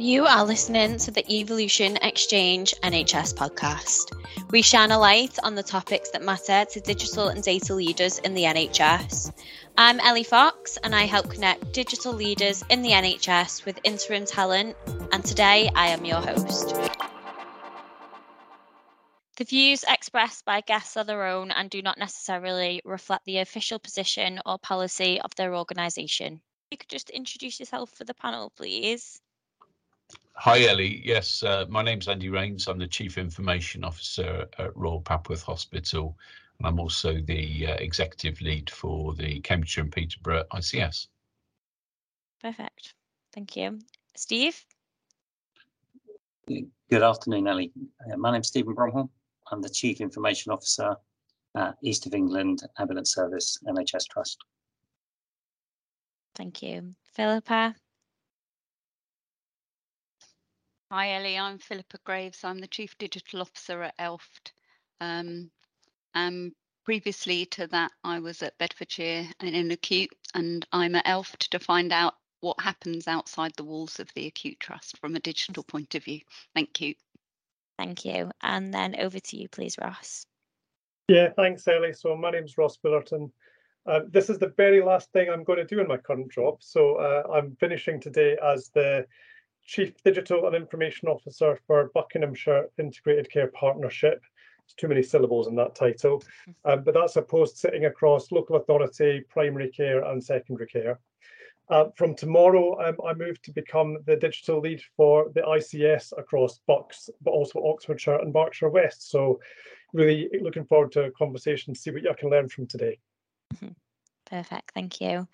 You are listening to the Evolution Exchange NHS podcast. We shine a light on the topics that matter to digital and data leaders in the NHS. I'm Ellie Fox and I help connect digital leaders in the NHS with interim talent, and today I am your host. The views expressed by guests are their own and do not necessarily reflect the official position or policy of their organisation. You could just introduce yourself for the panel, please. Hi, Ellie. Yes, uh, my name's Andy Raynes. I'm the Chief Information Officer at Royal Papworth Hospital, and I'm also the uh, Executive Lead for the Cambridgeshire and Peterborough ICS. Perfect. Thank you. Steve? Good afternoon, Ellie. Uh, my name's Stephen Bromhall. I'm the Chief Information Officer at East of England Ambulance Service NHS Trust. Thank you. Philippa? Hi Ellie, I'm Philippa Graves. I'm the Chief Digital Officer at ELFT. Um, and previously to that, I was at Bedfordshire and in acute, and I'm at ELFT to find out what happens outside the walls of the acute trust from a digital point of view. Thank you. Thank you. And then over to you, please, Ross. Yeah, thanks, Ellie. So my name's Ross Fullerton. Uh, this is the very last thing I'm going to do in my current job. So uh, I'm finishing today as the Chief Digital and Information Officer for Buckinghamshire Integrated Care Partnership. It's too many syllables in that title, um, but that's a post sitting across local authority, primary care, and secondary care. Uh, from tomorrow, um, I move to become the digital lead for the ICS across Bucks, but also Oxfordshire and Berkshire West. So, really looking forward to a conversation, see what you can learn from today. Perfect, thank you.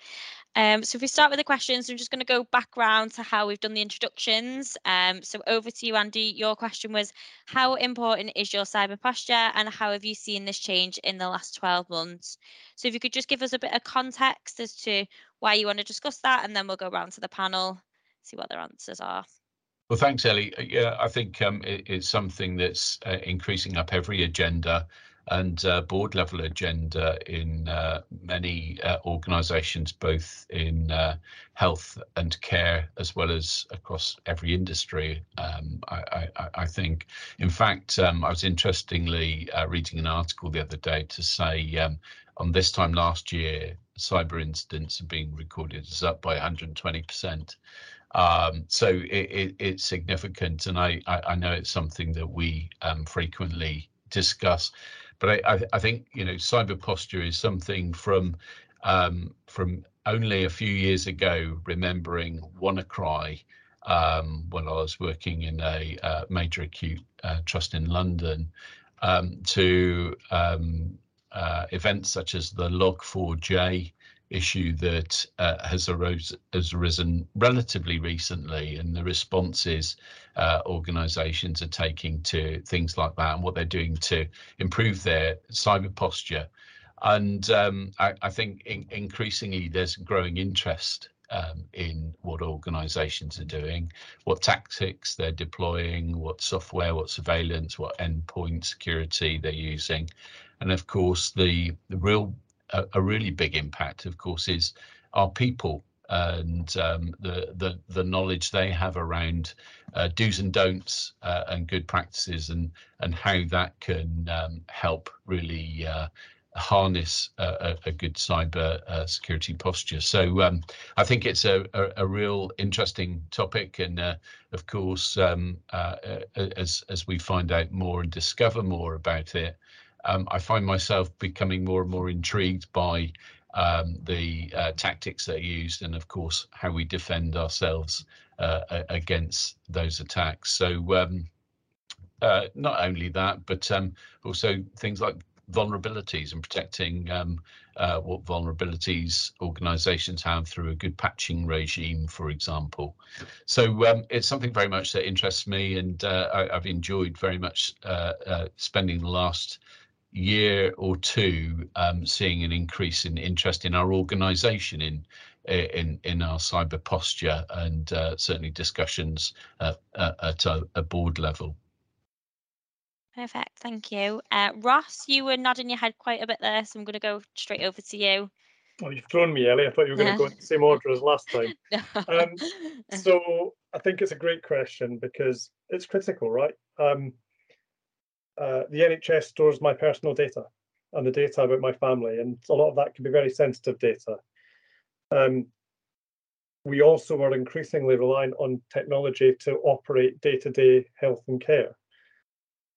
Um, so if we start with the questions, I'm just going to go back round to how we've done the introductions. Um, so over to you, Andy. Your question was, how important is your cyber posture and how have you seen this change in the last 12 months? So if you could just give us a bit of context as to why you want to discuss that, and then we'll go around to the panel, see what their answers are. Well, thanks, Ellie. Uh, yeah, I think um, it, it's something that's uh, increasing up every agenda and uh, board level agenda in uh, many uh, organisations, both in uh, health and care, as well as across every industry. Um, I, I, I, think, in fact, um, I was interestingly uh, reading an article the other day to say um, on this time last year, cyber incidents are being recorded is up by 120%. Um, so it, it, it's significant, and I, I, know it's something that we um, frequently discuss but I, I, think you know cyber posture is something from um, from only a few years ago. Remembering WannaCry um, when I was working in a uh, major acute uh, trust in London, um, to um, uh, events such as the Log4j issue that uh, has, arose, has arisen relatively recently, and the responses uh, organisations are taking to things like that, and what they're doing to improve their cyber posture. And um, I, I, think in, increasingly there's growing interest um, in what organisations are doing, what tactics they're deploying, what software, what surveillance, what endpoint security they're using, and of course the the real a, a really big impact, of course, is our people and um, the, the the knowledge they have around uh, do's and don'ts uh, and good practices and and how that can um, help really uh, harness a, a, good cyber uh, security posture. So um, I think it's a, a, a, real interesting topic, and uh, of course, um, uh, as as we find out more and discover more about it, um, I find myself becoming more and more intrigued by um, the uh, tactics that are used and, of course, how we defend ourselves uh, against those attacks. So, um, uh, not only that, but um, also things like vulnerabilities and protecting um, uh, what vulnerabilities organizations have through a good patching regime, for example. So um, it's something very much that interests me, and uh, I, have enjoyed very much uh, spending the last year or two um, seeing an increase in interest in our organisation in in in our cyber posture and uh, certainly discussions uh, at a, a, board level. Perfect, thank you. Uh, Ross, you were nodding your head quite a bit there, so I'm going to go straight over to you. Oh, you've thrown me, Ellie. I thought you were going to go in the same order as last time. Um, so I think it's a great question because it's critical, right? Um, uh, the NHS stores my personal data and the data about my family, and a lot of that can be very sensitive data. Um, we also are increasingly reliant on technology to operate day-to-day health and care.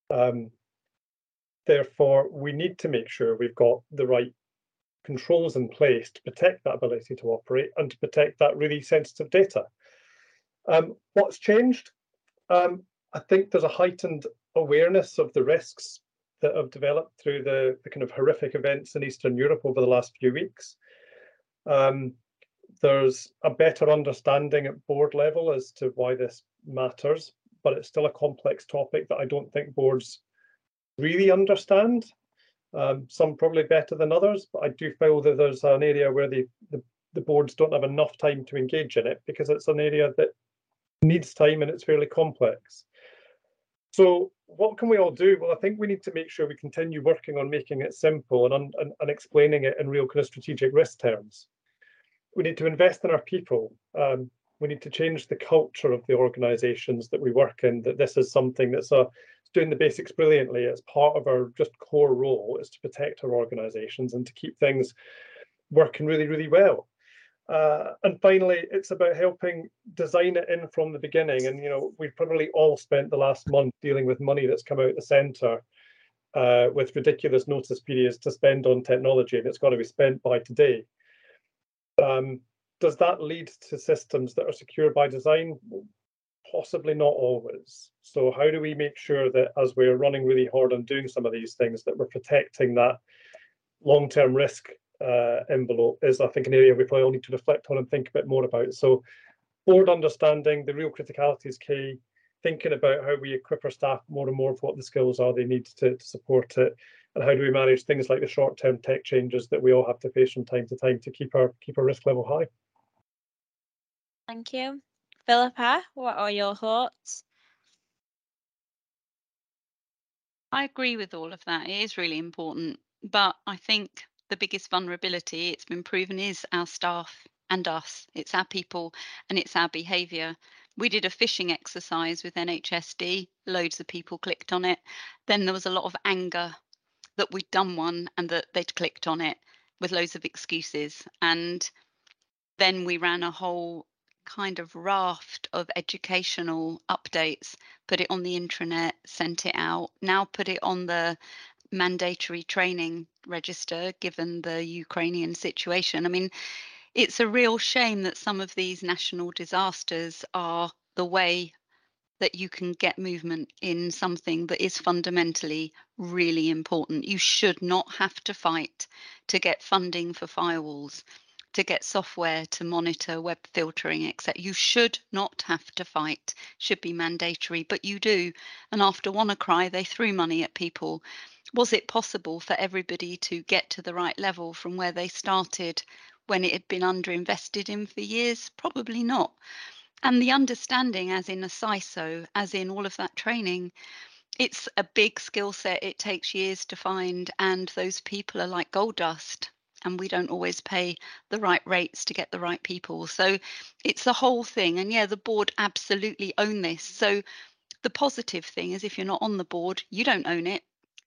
Um, therefore, we need to make sure we've got the right controls in place to protect that ability to operate and to protect that really sensitive data. Um, what's changed? Um, I think there's a heightened awareness of the risks that have developed through the, the kind of horrific events in Eastern Europe over the last few weeks. Um, there's a better understanding at board level as to why this matters, but it's still a complex topic that I don't think boards really understand. Um, some probably better than others, but I do feel that there's an area where the, the, the boards don't have enough time to engage in it because it's an area that needs time and it's fairly complex. So what can we all do? Well, I think we need to make sure we continue working on making it simple and, and, and explaining it in real kind of strategic risk terms. We need to invest in our people. Um, we need to change the culture of the organizations that we work in, that this is something that's a, doing the basics brilliantly. It's part of our just core role is to protect our organizations and to keep things working really, really well. Uh, and finally, it's about helping design it in from the beginning. And, you know, we've probably all spent the last month dealing with money that's come out the centre uh, with ridiculous notice periods to spend on technology, and it's got to be spent by today. Um, does that lead to systems that are secure by design? Possibly not always. So how do we make sure that as we're running really hard on doing some of these things, that we're protecting that long-term risk uh, envelope is, I think, an area we probably all need to reflect on and think a bit more about. So board understanding, the real criticality is key, thinking about how we equip our staff more and more of what the skills are they need to, to support it, and how do we manage things like the short-term tech changes that we all have to face from time to time to keep our keep our risk level high. Thank you. Philippa, what are your thoughts? I agree with all of that. It is really important. But I think the biggest vulnerability, it's been proven, is our staff and us. It's our people and it's our behaviour. We did a phishing exercise with NHSD, loads of people clicked on it. Then there was a lot of anger that we'd done one and that they'd clicked on it with loads of excuses. And then we ran a whole kind of raft of educational updates, put it on the intranet, sent it out, now put it on the mandatory training register given the Ukrainian situation. I mean, it's a real shame that some of these national disasters are the way that you can get movement in something that is fundamentally really important. You should not have to fight to get funding for firewalls, to get software to monitor web filtering, etc. You should not have to fight, should be mandatory, but you do. And after WannaCry, they threw money at people. Was it possible for everybody to get to the right level from where they started when it had been underinvested in for years? Probably not and the understanding as in a CISO, as in all of that training, it's a big skill set. It takes years to find, and those people are like gold dust. And we don't always pay the right rates to get the right people. So it's the whole thing. And yeah, the board absolutely own this. So the positive thing is if you're not on the board, you don't own it,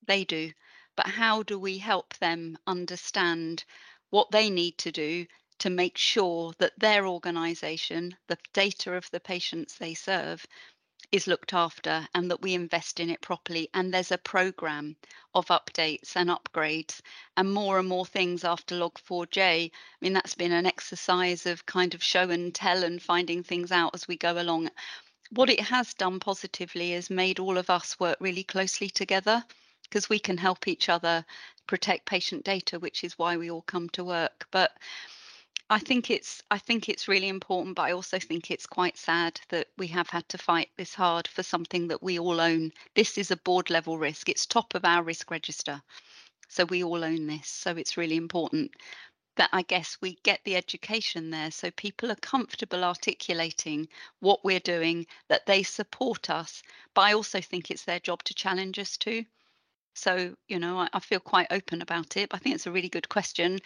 they do. But how do we help them understand what they need to do to make sure that their organisation, the data of the patients they serve, is looked after and that we invest in it properly. And there's a program of updates and upgrades and more and more things after Log4j. I mean, that's been an exercise of kind of show and tell and finding things out as we go along. What it has done positively is made all of us work really closely together because we can help each other protect patient data, which is why we all come to work. But I think it's I think it's really important, but I also think it's quite sad that we have had to fight this hard for something that we all own. This is a board level risk. It's top of our risk register. So we all own this. So it's really important that I guess we get the education there so people are comfortable articulating what we're doing, that they support us. But I also think it's their job to challenge us too. So, you know, I, I, feel quite open about it. I think it's a really good question.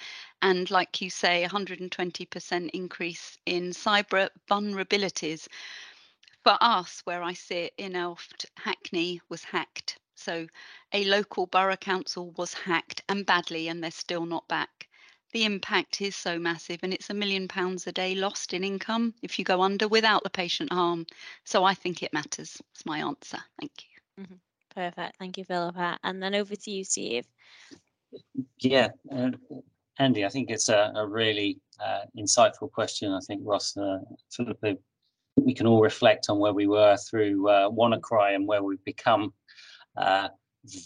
And like you say, 120% increase in cyber vulnerabilities. For us, where I sit in Elft, Hackney was hacked. So a local borough council was hacked and badly, and they're still not back. The impact is so massive, and it's a million pounds a day lost in income if you go under without the patient harm. So I think it matters. That's my answer. Thank you. Mm-hmm. Perfect. Thank you, Philippa. And then over to you, Steve. Yeah, uh, Andy, I think it's a, a really uh, insightful question. I think Ross, uh, Philippa, we can all reflect on where we were through uh, WannaCry and where we've become uh,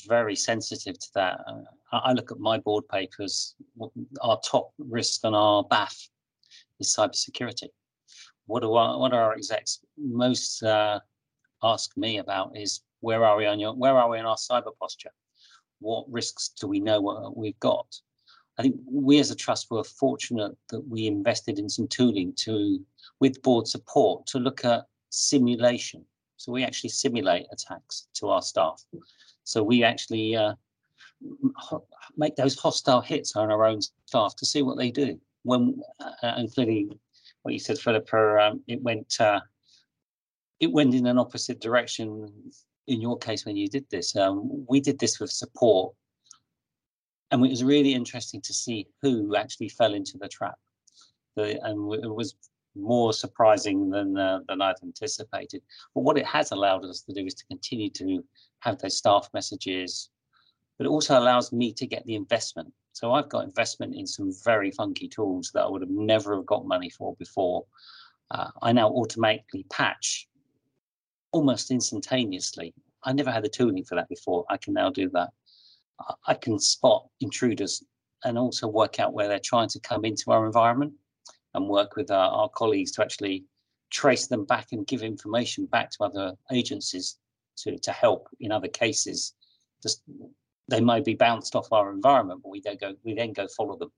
very sensitive to that. Uh, I look at my board papers, our top risk on our BAF is cybersecurity. What do our, what are our execs most uh, ask me about is where are we on your where are we in our cyber posture? What risks do we know what we've got? I think we as a trust were fortunate that we invested in some tooling to, with board support, to look at simulation. So we actually simulate attacks to our staff. So we actually uh, make those hostile hits on our own staff to see what they do. When uh, and clearly, what you said, Philippa, um, it went uh, it went in an opposite direction in your case when you did this. Um, we did this with support, and it was really interesting to see who actually fell into the trap. The, and it was more surprising than uh, than I'd anticipated. But what it has allowed us to do is to continue to have those staff messages, but it also allows me to get the investment. So I've got investment in some very funky tools that I would have never have got money for before. Uh, I now automatically patch almost instantaneously. I never had the tooling for that before. I can now do that. I can spot intruders and also work out where they're trying to come into our environment and work with our, our colleagues to actually trace them back and give information back to other agencies to, to help in other cases. Just they might be bounced off our environment, but we don't go we then go follow them.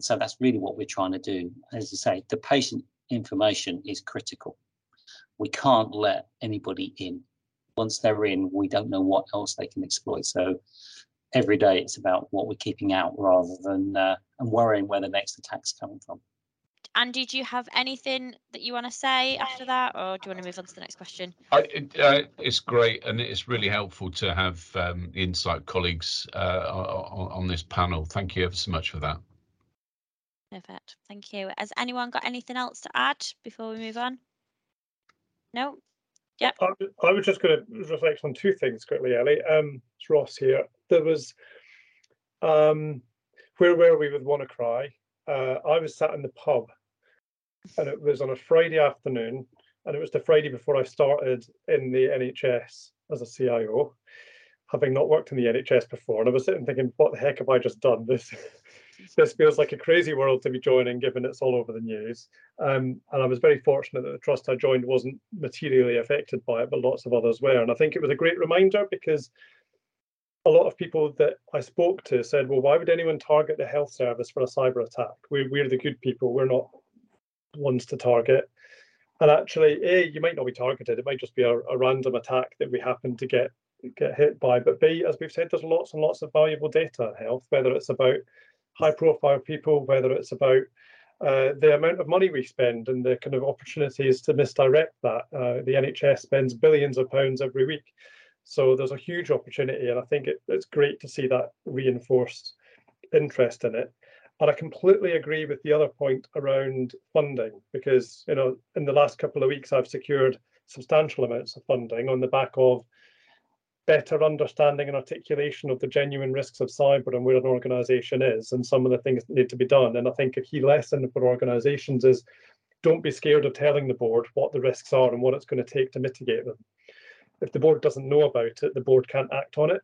So that's really what we're trying to do. As I say, the patient information is critical we can't let anybody in. Once they're in, we don't know what else they can exploit. So every day it's about what we're keeping out rather than uh, and worrying where the next attack's coming from. Andy, do you have anything that you want to say after that, or do you want to move on to the next question? I, it, uh, it's great, and it's really helpful to have um, Insight colleagues uh, on, on, this panel. Thank you ever so much for that. Perfect. Thank you. Has anyone got anything else to add before we move on? No. Yeah. I, I was just going to reflect on two things quickly, Ellie. Um, it's Ross here. There was, um, where were we with WannaCry? Uh, I was sat in the pub, and it was on a Friday afternoon, and it was the Friday before I started in the NHS as a CIO, having not worked in the NHS before. And I was sitting thinking, what the heck have I just done? This this feels like a crazy world to be joining, given it's all over the news. Um, and I was very fortunate that the trust I joined wasn't materially affected by it, but lots of others were. And I think it was a great reminder because a lot of people that I spoke to said, well, why would anyone target the health service for a cyber attack? We're, we're the good people, we're not ones to target. And actually, A, you might not be targeted, it might just be a, a random attack that we happen to get get hit by. But B, as we've said, there's lots and lots of valuable data in health, whether it's about high profile people, whether it's about uh, the amount of money we spend and the kind of opportunities to misdirect that. Uh, the NHS spends billions of pounds every week. So there's a huge opportunity, and I think it, it's great to see that reinforced interest in it. And I completely agree with the other point around funding, because you know, in the last couple of weeks, I've secured substantial amounts of funding on the back of better understanding and articulation of the genuine risks of cyber and where an organization is and some of the things that need to be done. And I think a key lesson for organizations is don't be scared of telling the board what the risks are and what it's going to take to mitigate them. If the board doesn't know about it, the board can't act on it.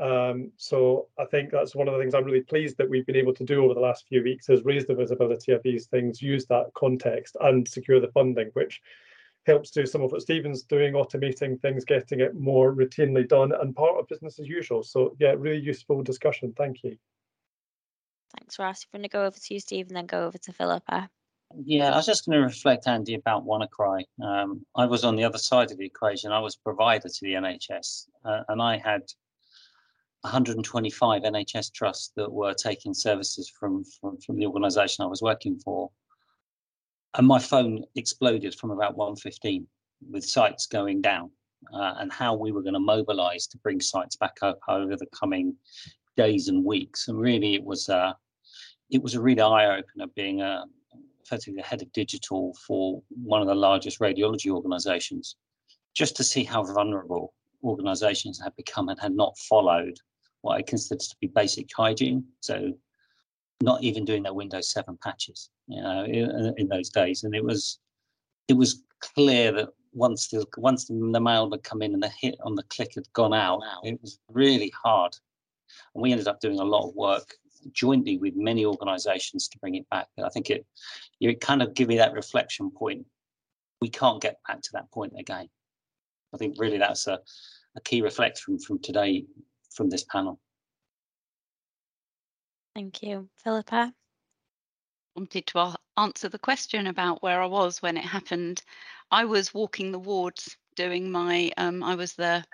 Um, so I think that's one of the things I'm really pleased that we've been able to do over the last few weeks is raise the visibility of these things, use that context and secure the funding, which helps do some of what Stephen's doing, automating things, getting it more routinely done, and part of business as usual. So yeah, really useful discussion. Thank you. Thanks, Ross. We're going to go over to you, Steve, and then go over to Philippa. Yeah, I was just going to reflect, Andy, about WannaCry. Um, I was on the other side of the equation. I was provider to the NHS, uh, and I had 125 NHS trusts that were taking services from, from, from the organisation I was working for. And my phone exploded from about 115 with sites going down uh, and how we were going to mobilise to bring sites back up over the coming days and weeks. And really, it was uh, it was a really eye opener being a effectively the head of digital for one of the largest radiology organisations, just to see how vulnerable organisations had become and had not followed what I consider to be basic hygiene. So, not even doing their Windows 7 patches, you know, in, in those days. And it was it was clear that once the once the mail had come in and the hit on the click had gone out, it was really hard. And we ended up doing a lot of work jointly with many organisations to bring it back. But I think it you kind of give me that reflection point. We can't get back to that point again. I think really that's a, a key reflection from today from this panel. Thank you. Philippa? wanted to answer the question about where I was when it happened. I was walking the wards doing my, um, I was the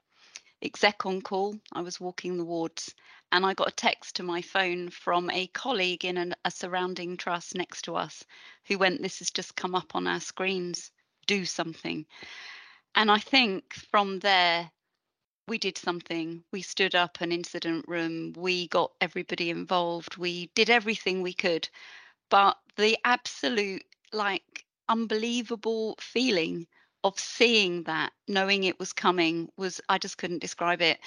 exec on call. I was walking the wards and I got a text to my phone from a colleague in an, a surrounding trust next to us who went, This has just come up on our screens, do something. And I think from there, we did something. We stood up an incident room, we got everybody involved, we did everything we could. But the absolute, like, unbelievable feeling of seeing that, knowing it was coming, was I just couldn't describe it.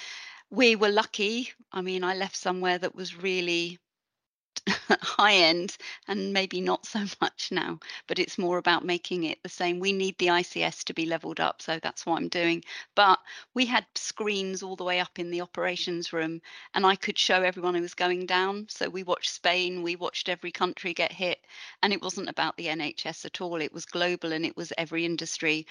We were lucky. I mean, I left somewhere that was really high end and maybe not so much now but it's more about making it the same. We need the ics to be leveled up so that's what i'm doing. But we had screens all the way up in the operations room and i could show everyone who was going down. So we watched spain we watched every country get hit and it wasn't about the nhs at all. It was global and it was every industry.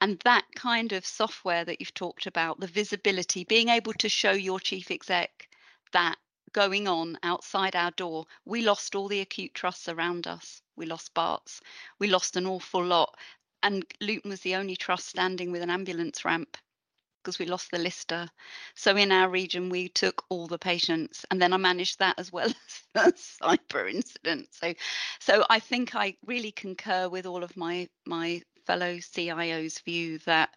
And that kind of software that you've talked about the visibility being able to show your chief exec that going on outside our door, we lost all the acute trusts around us. We lost Barts. We lost an awful lot. And Luton was the only trust standing with an ambulance ramp because we lost the Lister. So in our region, we took all the patients, and then I managed that as well as a cyber incident. So, so I think I really concur with all of my my fellow CIOs' view that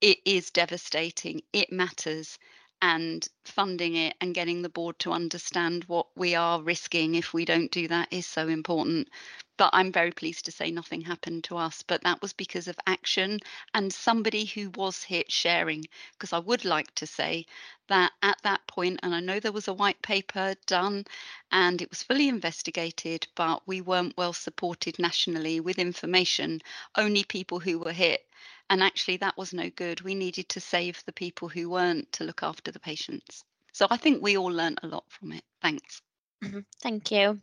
it is devastating. It matters, and funding it and getting the board to understand what we are risking if we don't do that is so important. But I'm very pleased to say nothing happened to us. But that was because of action and somebody who was hit sharing. Because I would like to say that at that point, and I know there was a white paper done and it was fully investigated, but we weren't well supported nationally with information. Only people who were hit and actually, that was no good. We needed to save the people who weren't to look after the patients. So I think we all learned a lot from it. Thanks. Mm-hmm. Thank you.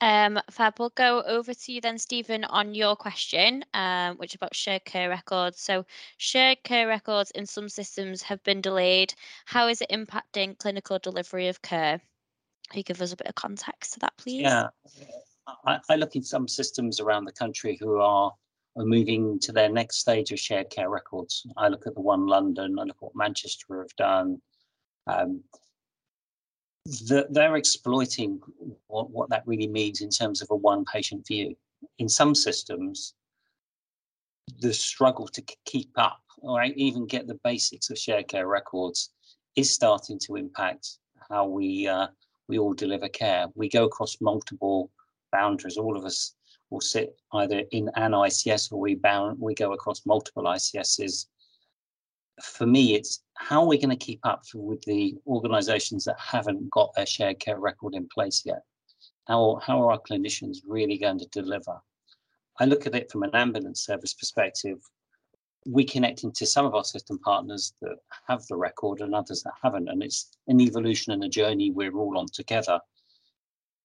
Um, Fab, we'll go over to you then, Stephen, on your question, um, which is about shared care records. So, shared care records in some systems have been delayed. How is it impacting clinical delivery of care? Can you give us a bit of context to that, please? Yeah, I, I look in some systems around the country who are are moving to their next stage of shared care records. I look at the one London, I look at what Manchester have done. Um, the, they're exploiting what, what that really means in terms of a one patient view. In some systems, the struggle to keep up, or even get the basics of shared care records, is starting to impact how we uh, we all deliver care. We go across multiple boundaries. All of us will sit either in an ICS or we bound we go across multiple ICSs. For me, it's how are we going to keep up with the organisations that haven't got their shared care record in place yet? How how are our clinicians really going to deliver? I look at it from an ambulance service perspective. We connecting to some of our system partners that have the record and others that haven't, and it's an evolution and a journey we're all on together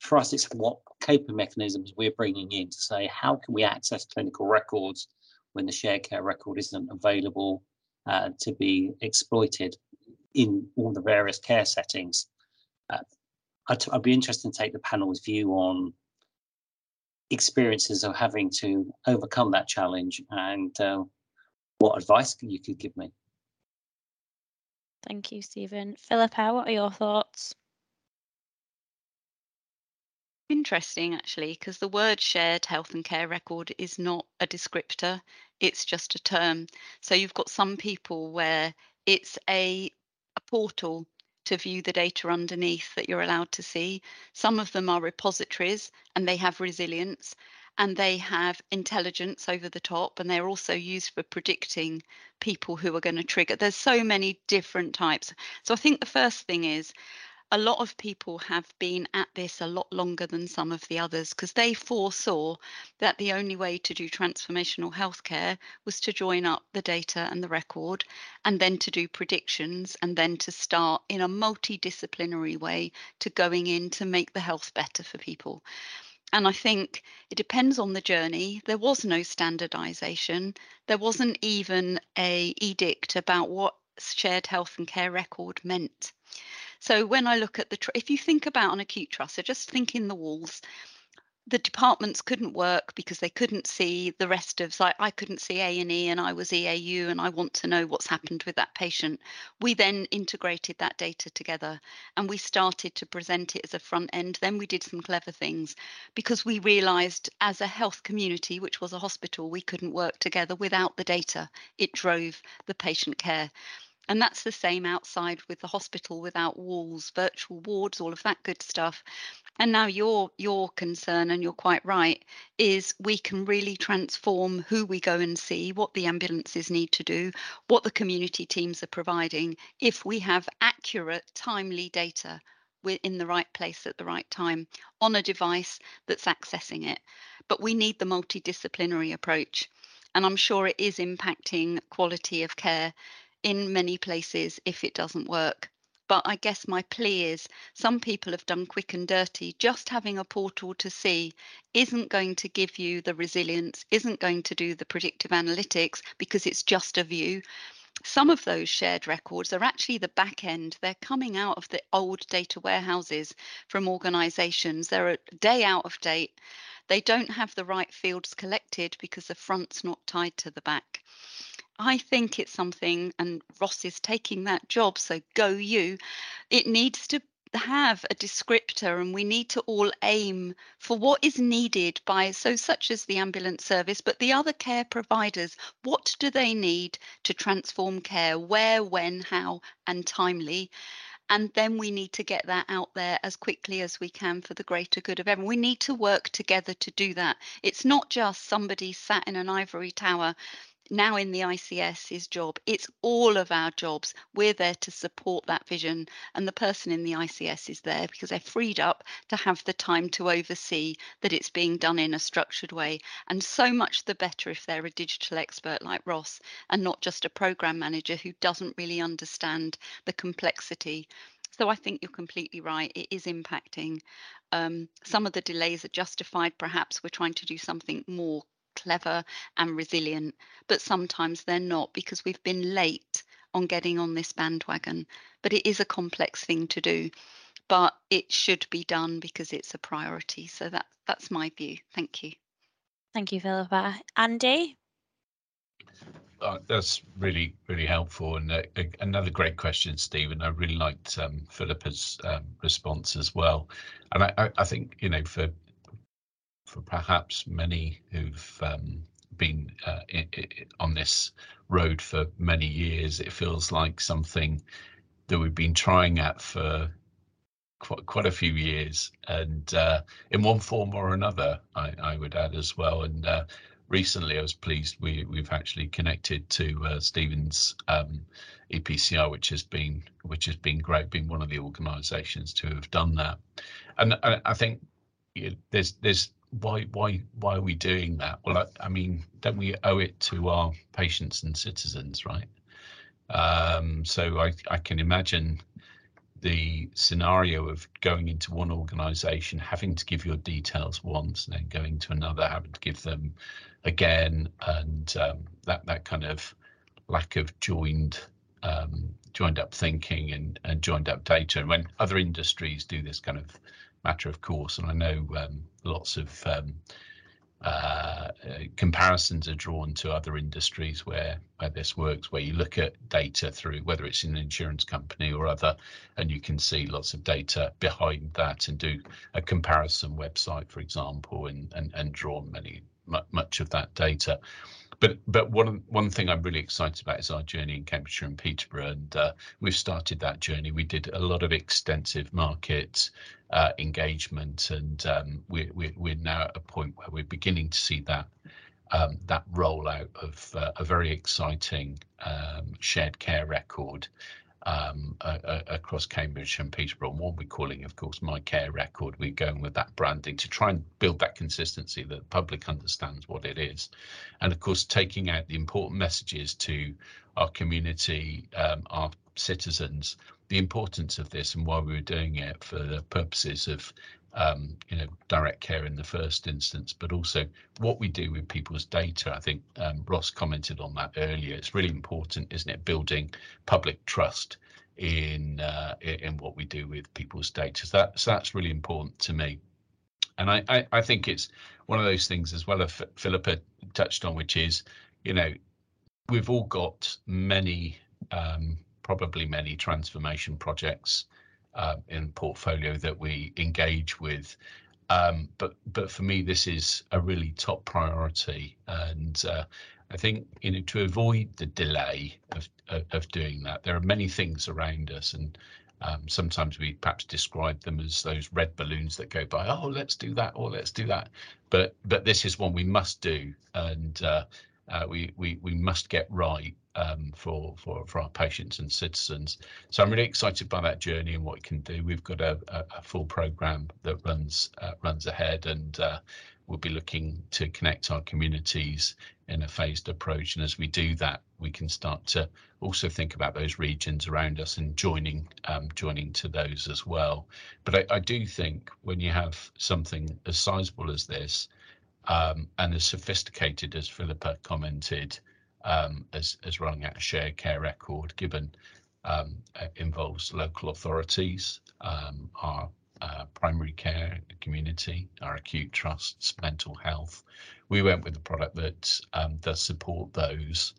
for us, it's what coping mechanisms we're bringing in to say how can we access clinical records when the shared care record isn't available uh, to be exploited in all the various care settings. Uh, I'd, I'd, be interested to take the panel's view on experiences of having to overcome that challenge and uh, what advice you could give me. Thank you, Stephen. Philippa, what are your thoughts? Interesting, actually, because the word shared health and care record is not a descriptor, it's just a term. So you've got some people where it's a, a portal to view the data underneath that you're allowed to see. Some of them are repositories and they have resilience and they have intelligence over the top and they're also used for predicting people who are going to trigger. There's so many different types. So I think the first thing is a lot of people have been at this a lot longer than some of the others because they foresaw that the only way to do transformational healthcare was to join up the data and the record and then to do predictions and then to start in a multidisciplinary way to going in to make the health better for people. And I think it depends on the journey. There was no standardization. There wasn't even a edict about what shared health and care record meant. So when I look at the, if you think about an acute trust, so just think in the walls, the departments couldn't work because they couldn't see the rest of like I couldn't see A and E and I was EAU and I want to know what's happened with that patient. We then integrated that data together and we started to present it as a front end. Then we did some clever things because we realized as a health community, which was a hospital, we couldn't work together without the data. It drove the patient care. And that's the same outside with the hospital without walls, virtual wards, all of that good stuff. And now your your concern, and you're quite right, is we can really transform who we go and see, what the ambulances need to do, what the community teams are providing, if we have accurate, timely data we're in the right place at the right time on a device that's accessing it. But we need the multidisciplinary approach. And I'm sure it is impacting quality of care in many places if it doesn't work. But I guess my plea is some people have done quick and dirty. Just having a portal to see isn't going to give you the resilience, isn't going to do the predictive analytics because it's just a view. Some of those shared records are actually the back end. They're coming out of the old data warehouses from organizations. They're a day out of date. They don't have the right fields collected because the front's not tied to the back. I think it's something, and Ross is taking that job, so go you. It needs to have a descriptor and we need to all aim for what is needed by so such as the ambulance service but the other care providers. What do they need to transform care? Where when how and timely? And then we need to get that out there as quickly as we can for the greater good of everyone. We need to work together to do that. It's not just somebody sat in an ivory tower now in the ICS's job. It's all of our jobs. We're there to support that vision, and the person in the ICS is there because they're freed up to have the time to oversee that it's being done in a structured way. And so much the better if they're a digital expert like Ross and not just a program manager who doesn't really understand the complexity so I think you're completely right. It is impacting. Um, some of the delays are justified. Perhaps we're trying to do something more clever and resilient, but sometimes they're not because we've been late on getting on this bandwagon. But it is a complex thing to do, but it should be done because it's a priority. So that that's my view. Thank you. Thank you, Philippa. Andy? Uh, that's really, really helpful. And uh, another great question, Stephen. I really liked um, Philippa's um, response as well. And I, I, I, think, you know, for for perhaps many who've um, been uh, on this road for many years, it feels like something that we've been trying at for quite, quite a few years, and uh, in one form or another, I, I would add as well. And uh, recently, I was pleased we we've actually connected to uh, Stephen's um, EPCR, which has been which has been great, being one of the organisations to have done that. And I, I think there's there's why why why are we doing that? Well, I, I, mean, don't we owe it to our patients and citizens, right? Um, so I I can imagine the scenario of going into one organization, having to give your details once, and then going to another, having to give them again, and um, that that kind of lack of joined um, joined up thinking and, and joined up data. And when other industries do this kind of matter of course, and I know um, lots of um, uh, comparisons are drawn to other industries where where this works, where you look at data through whether it's an insurance company or other, and you can see lots of data behind that and do a comparison website, for example, and and, and draw many much of that data. But but one one thing I'm really excited about is our journey in Cambridgeshire and Peterborough, and uh, we've started that journey. We did a lot of extensive market uh, engagement, and um, we're, we're, now at a point where we're beginning to see that um, that rollout of uh, a very exciting um, shared care record um, across Cambridge and Peterborough. And what we're calling, of course, My Care Record. We're going with that branding to try and build that consistency that the public understands what it is. And of course, taking out the important messages to our community, um, our citizens, the importance of this and why we were doing it for the purposes of um, you know direct care in the first instance, but also what we do with people's data. I think um, Ross commented on that earlier. It's really important, isn't it, building public trust in uh, in what we do with people's data. So, that, so that's really important to me. And I, I, I think it's one of those things as well as Philippa touched on, which is, you know, we've all got many um, probably many transformation projects uh, in portfolio that we engage with. Um, but but for me, this is a really top priority, and uh, I think you know to avoid the delay of, of, doing that, there are many things around us, and um, sometimes we perhaps describe them as those red balloons that go by. Oh, let's do that, or let's do that. But but this is one we must do, and uh, uh, we we we must get right um, for for for our patients and citizens. So I'm really excited by that journey and what we can do. We've got a, a, a full program that runs uh, runs ahead, and uh, we'll be looking to connect our communities in a phased approach. And as we do that, we can start to also think about those regions around us and joining um, joining to those as well. But I, I do think when you have something as sizable as this um, and as sophisticated as Philippa commented, um, as, as running out a shared care record, given um, involves local authorities, um, our uh, primary care community, our acute trusts, mental health. We went with a product that um, does support those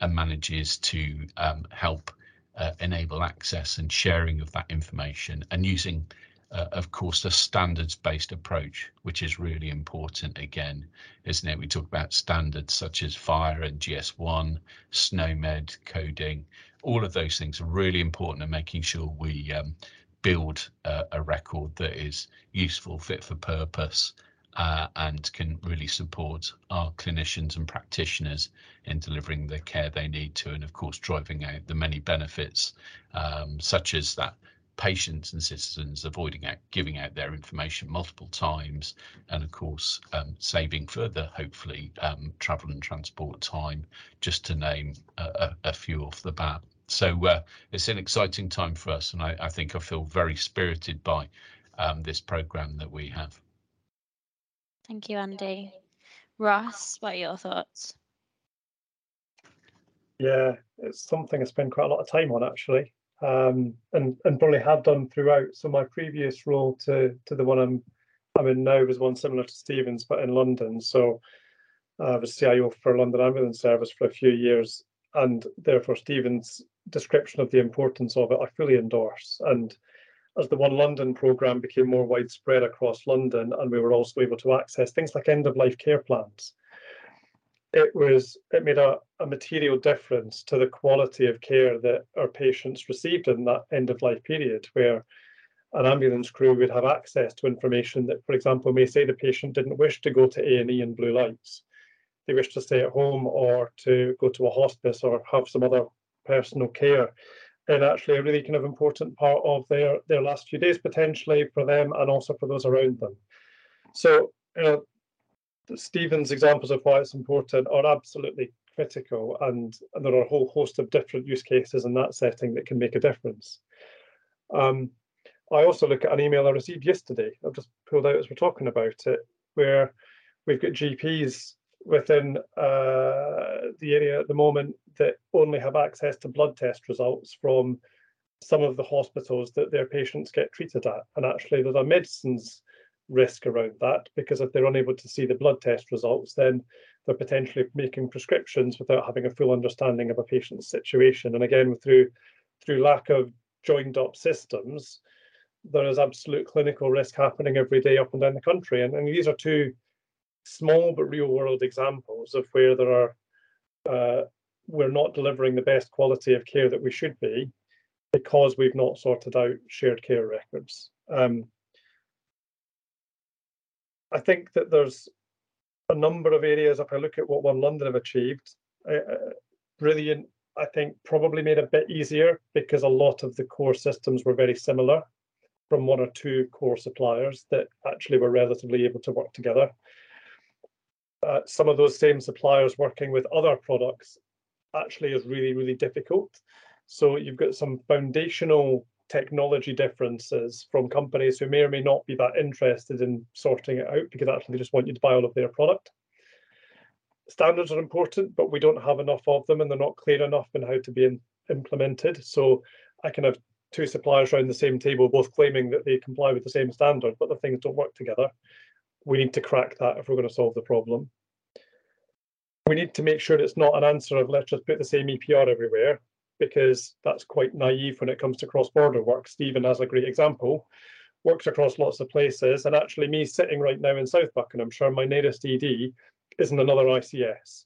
and manages to um, help uh, enable access and sharing of that information and using uh, of course, a standards-based approach, which is really important again, isn't it? We talk about standards such as FHIR and GS1, SNOMED, coding. All of those things are really important in making sure we um, build uh, a record that is useful, fit for purpose, uh, and can really support our clinicians and practitioners in delivering the care they need to, and of course, driving out the many benefits, um, such as that patients and citizens avoiding out, giving out their information multiple times, and of course um, saving further, hopefully, um, travel and transport time, just to name a, a few off the bat. So uh, it's an exciting time for us, and I, I think I feel very spirited by um, this program that we have. Thank you, Andy. Ross, what are your thoughts? Yeah, it's something I spend quite a lot of time on actually um, and and probably have done throughout. So my previous role to to the one I'm I'm in now was one similar to Stephen's, but in London. So uh, I was CIO for London Ambulance Service for a few years, and therefore Stephen's description of the importance of it I fully endorse. And as the One London programme became more widespread across London, and we were also able to access things like end of life care plans, it was it made a, a material difference to the quality of care that our patients received in that end of life period where an ambulance crew would have access to information that for example may say the patient didn't wish to go to A&E in blue lights. They wish to stay at home or to go to a hospice or have some other personal care. And actually a really kind of important part of their their last few days potentially for them and also for those around them. So know, Stephen's examples of why it's important are absolutely critical, and, and, there are a whole host of different use cases in that setting that can make a difference. Um, I also look at an email I received yesterday. I've just pulled out as we're talking about it, where we've got GPs within uh, the area at the moment that only have access to blood test results from some of the hospitals that their patients get treated at. And actually, there's a medicines risk around that because if they're unable to see the blood test results, then they're potentially making prescriptions without having a full understanding of a patient's situation. And again, through through lack of joined up systems, there is absolute clinical risk happening every day up and down the country. And, and these are two small but real world examples of where there are uh, we're not delivering the best quality of care that we should be because we've not sorted out shared care records. Um, I think that there's a number of areas. If I look at what One London have achieved, uh, brilliant. I think probably made a bit easier because a lot of the core systems were very similar from one or two core suppliers that actually were relatively able to work together. Uh, some of those same suppliers working with other products actually is really, really difficult. So you've got some foundational technology differences from companies who may or may not be that interested in sorting it out because actually they just want you to buy all of their product. Standards are important, but we don't have enough of them and they're not clear enough in how to be in, implemented. So I can have two suppliers around the same table, both claiming that they comply with the same standard, but the things don't work together. We need to crack that if we're going to solve the problem. We need to make sure it's not an answer of let's just put the same EPR everywhere, because that's quite naive when it comes to cross-border work. Stephen has a great example, works across lots of places, and actually me sitting right now in South Buckinghamshire, my nearest ED isn't another ICS.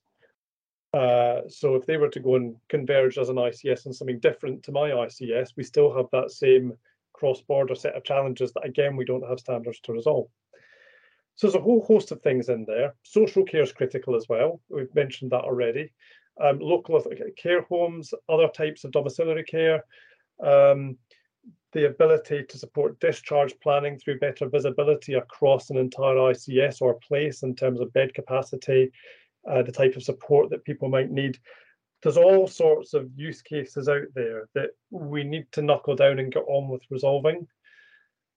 Uh, so if they were to go and converge as an ICS and something different to my ICS, we still have that same cross-border set of challenges that again we don't have standards to resolve. So there's a whole host of things in there. Social care is critical as well. We've mentioned that already. Um, local care homes, other types of domiciliary care, um, the ability to support discharge planning through better visibility across an entire ICS or place in terms of bed capacity, uh, the type of support that people might need. There's all sorts of use cases out there that we need to knuckle down and get on with resolving.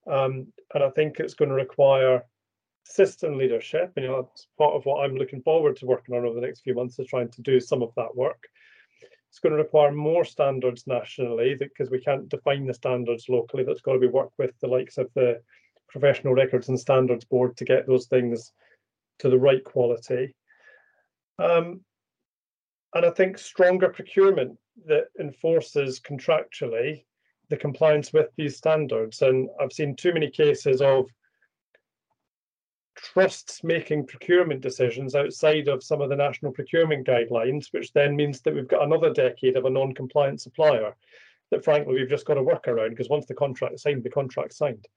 Um, and I think it's going to require system leadership. You know, it's part of what I'm looking forward to working on over the next few months is trying to do some of that work. It's going to require more standards nationally because we can't define the standards locally. That's got to be worked with the likes of the Professional Records and Standards Board to get those things to the right quality. Um, and I think stronger procurement that enforces contractually the compliance with these standards. And I've seen too many cases of trusts making procurement decisions outside of some of the national procurement guidelines, which then means that we've got another decade of a non-compliant supplier that frankly we've just got to work around because once the contract is signed, the contract's signed.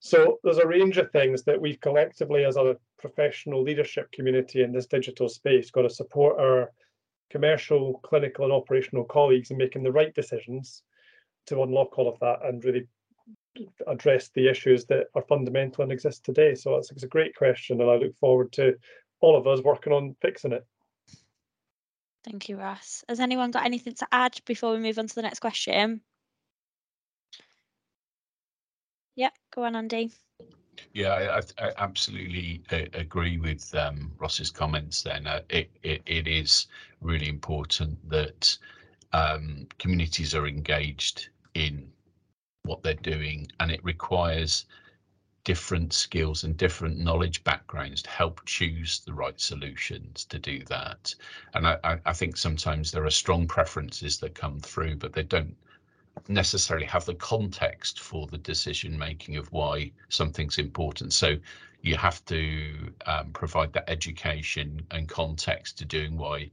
So there's a range of things that we've collectively as a professional leadership community in this digital space got to support our commercial, clinical and operational colleagues in making the right decisions to unlock all of that and really address the issues that are fundamental and exist today. So it's, it's a great question and I look forward to all of us working on fixing it. Thank you, Ross. Has anyone got anything to add before we move on to the next question? Yeah, go on, Andy. Yeah, I, I absolutely uh, agree with um, Ross's comments. Then uh, it, it it is really important that um, communities are engaged in what they're doing, and it requires different skills and different knowledge backgrounds to help choose the right solutions to do that. And I, I think sometimes there are strong preferences that come through, but they don't necessarily have the context for the decision making of why something's important. So you have to um, provide that education and context to doing why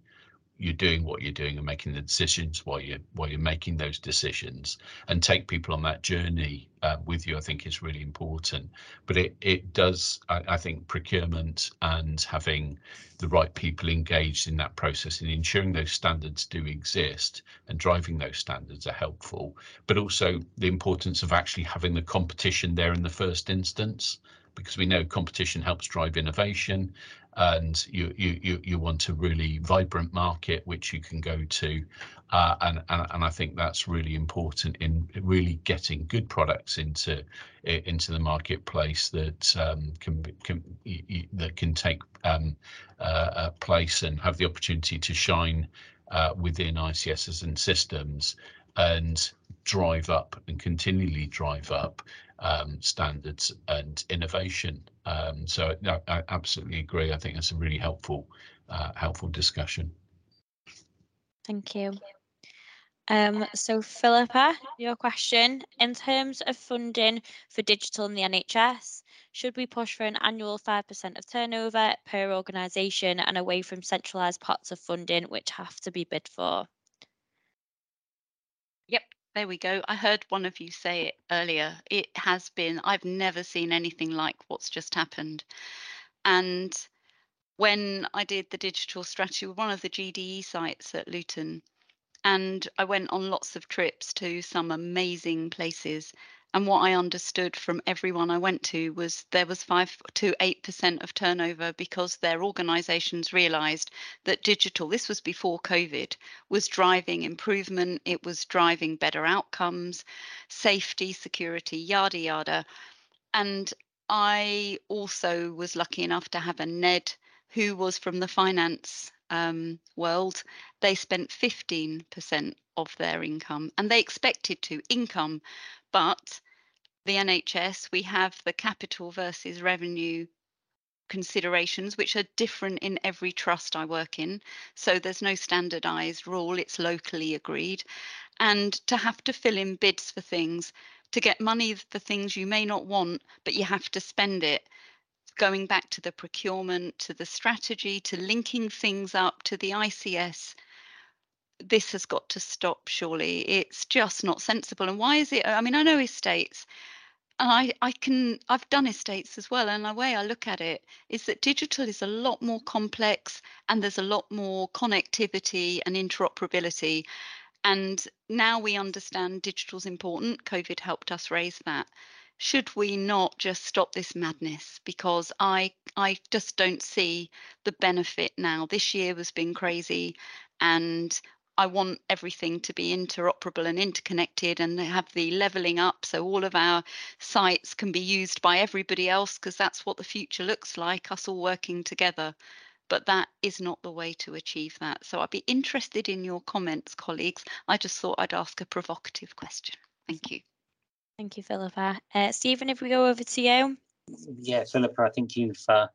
you're doing what you're doing and making the decisions while you're while you're making those decisions. And take people on that journey uh, with you i think is really important. But it it does I, I, think procurement and having the right people engaged in that process and ensuring those standards do exist and driving those standards are helpful. But also the importance of actually having the competition there in the first instance because we know competition helps drive innovation and you you you want a really vibrant market which you can go to uh, and, and and I think that's really important in really getting good products into into the marketplace that um, can can that can take um, uh, place and have the opportunity to shine uh, within ICSs and systems and drive up and continually drive up um, standards and innovation. Um, so no, I absolutely agree. I think that's a really helpful, uh, helpful discussion. Thank you. Um, so Philippa, your question, in terms of funding for digital in the NHS, should we push for an annual 5% of turnover per organisation and away from centralised pots of funding which have to be bid for? Yep, there we go. I heard one of you say it earlier. It has been, I've never seen anything like what's just happened. And when I did the digital strategy with one of the GDE sites at Luton, and I went on lots of trips to some amazing places. And what I understood from everyone I went to was there was five to eight percent of turnover because their organizations realized that digital, this was before COVID, was driving improvement, it was driving better outcomes, safety, security, yada yada. And I also was lucky enough to have a NED who was from the finance um, world, they spent 15% of their income and they expected to income, but the NHS, we have the capital versus revenue considerations which are different in every trust I work in. So there's no standardized rule, it's locally agreed. And to have to fill in bids for things, to get money for things you may not want, but you have to spend it going back to the procurement, to the strategy, to linking things up to the ICS. This has got to stop, surely. It's just not sensible. And why is it? I mean, I know estates, and I, I can, I've done estates as well. And the way I look at it is that digital is a lot more complex and there's a lot more connectivity and interoperability. And now we understand digital's important. COVID helped us raise that should we not just stop this madness because i i just don't see the benefit now this year has been crazy and i want everything to be interoperable and interconnected and have the leveling up so all of our sites can be used by everybody else because that's what the future looks like us all working together. But that is not the way to achieve that. So i'd be interested in your comments colleagues. I just thought i'd ask a provocative question. Thank you. Thank you, Philippa. Uh, Stephen, if we go over to you. Yeah, Philippa, I think you've uh,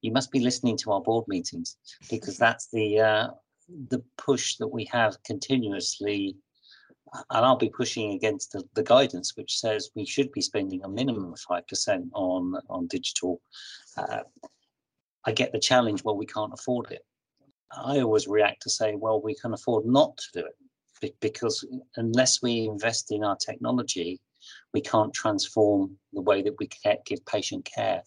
you must be listening to our board meetings because that's the uh, the push that we have continuously. And I'll be pushing against the, the guidance, which says we should be spending a minimum of five percent on on digital. Uh, I get the challenge. Well, we can't afford it. I always react to say, well, we can afford not to do it because unless we invest in our technology, we can't transform the way that we can give patient care.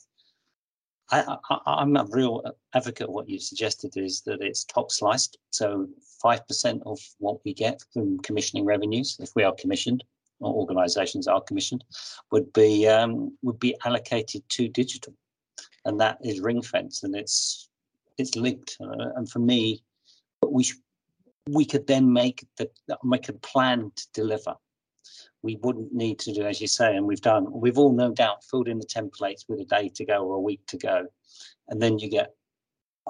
I, am a real advocate of what you suggested is that it's top sliced. So 5% of what we get from commissioning revenues, if we are commissioned, or organisations are commissioned, would be um, would be allocated to digital, and that is ring fence and it's it's linked. Uh, and for me, we we could then make the make a plan to deliver we wouldn't need to do, as you say, and we've done, we've all no doubt filled in the templates with a day to go or a week to go. And then you get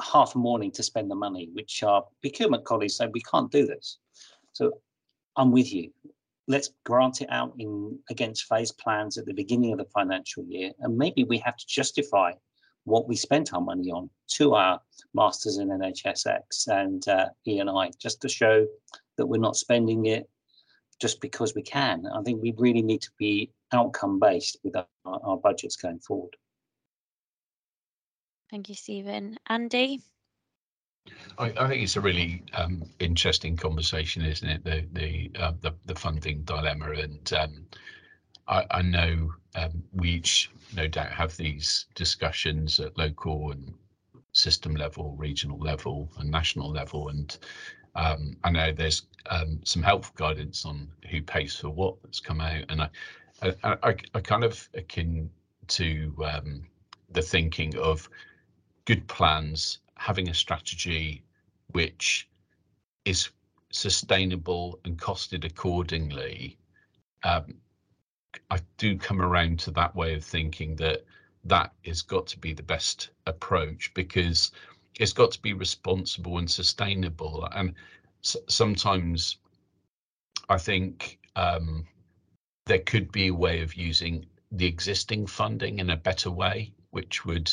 half a morning to spend the money, which our procurement colleagues say, we can't do this. So I'm with you. Let's grant it out in against phase plans at the beginning of the financial year. And maybe we have to justify what we spent our money on to our masters in NHSX and uh, E&I, just to show that we're not spending it just because we can. I think we really need to be outcome based with our, our budgets going forward. Thank you, Stephen. Andy? I, I, think it's a really um, interesting conversation, isn't it? The the uh, the, the, funding dilemma, and um, I, I, know um, we each, no doubt, have these discussions at local and system level, regional level, and national level, and um, I know there's um, some helpful guidance on who pays for what that's come out, and I, I, I, I kind of akin to um, the thinking of good plans, having a strategy which is sustainable and costed accordingly. Um, I do come around to that way of thinking that that has got to be the best approach because it's got to be responsible and sustainable. And s- sometimes I think um, there could be a way of using the existing funding in a better way, which would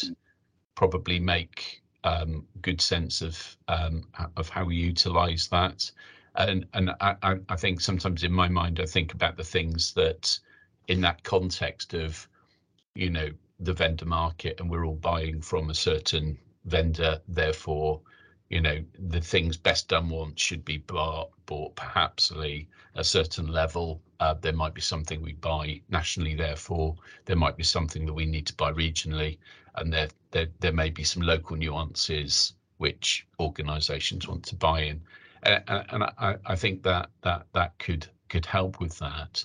probably make um, good sense of um, of how we utilise that. And and I, I think sometimes in my mind I think about the things that in that context of you know the vendor market and we're all buying from a certain vendor therefore you know the things best done once should be bought, bought perhaps a certain level. Uh, there might be something we buy nationally therefore there might be something that we need to buy regionally and there there, there may be some local nuances which organizations want to buy in. Uh, and I, I think that that that could could help with that.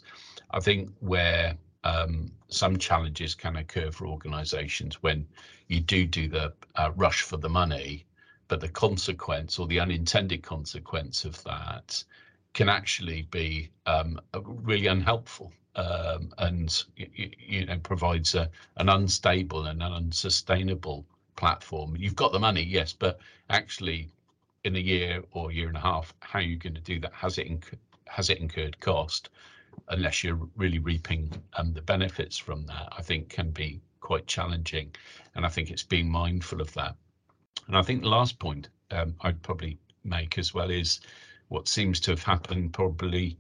I think where um, some challenges can occur for organizations when you do do the uh, rush for the money but the consequence or the unintended consequence of that can actually be um, really unhelpful um, and you, you, know provides a, an unstable and an unsustainable platform. You've got the money, yes, but actually in a year or year and a half, how are you going to do that? Has it inc- has it incurred cost? Unless you're really reaping um, the benefits from that, I think can be quite challenging, and I think it's being mindful of that. And I think the last point um, I'd probably make as well is what seems to have happened probably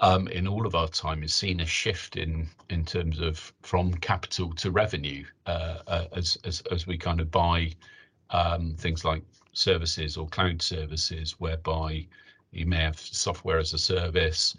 um, in all of our time is seen a shift in in terms of from capital to revenue uh, uh, as, as as we kind of buy um, things like services or cloud services whereby you may have software as a service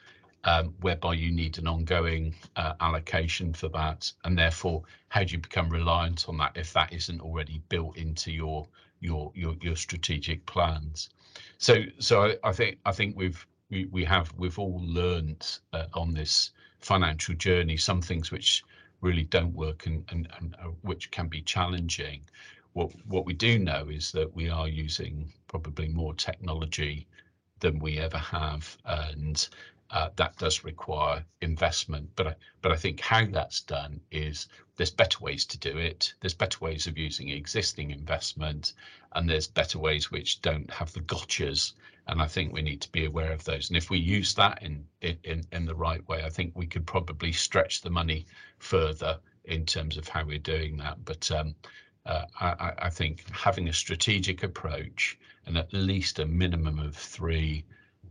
whereby you need an ongoing uh, allocation for that, and therefore, how do you become reliant on that if that isn't already built into your your your, your strategic plans? So, so I, think I think we've we, we have we've all learned uh, on this financial journey some things which really don't work and, uh, which can be challenging. What what we do know is that we are using probably more technology than we ever have, and uh, that does require investment. But I, but I think how that's done is there's better ways to do it. There's better ways of using existing investment, and there's better ways which don't have the gotchas. And I think we need to be aware of those. And if we use that in in in the right way, I think we could probably stretch the money further in terms of how we're doing that. But um, uh, I, I think having a strategic approach and at least a minimum of three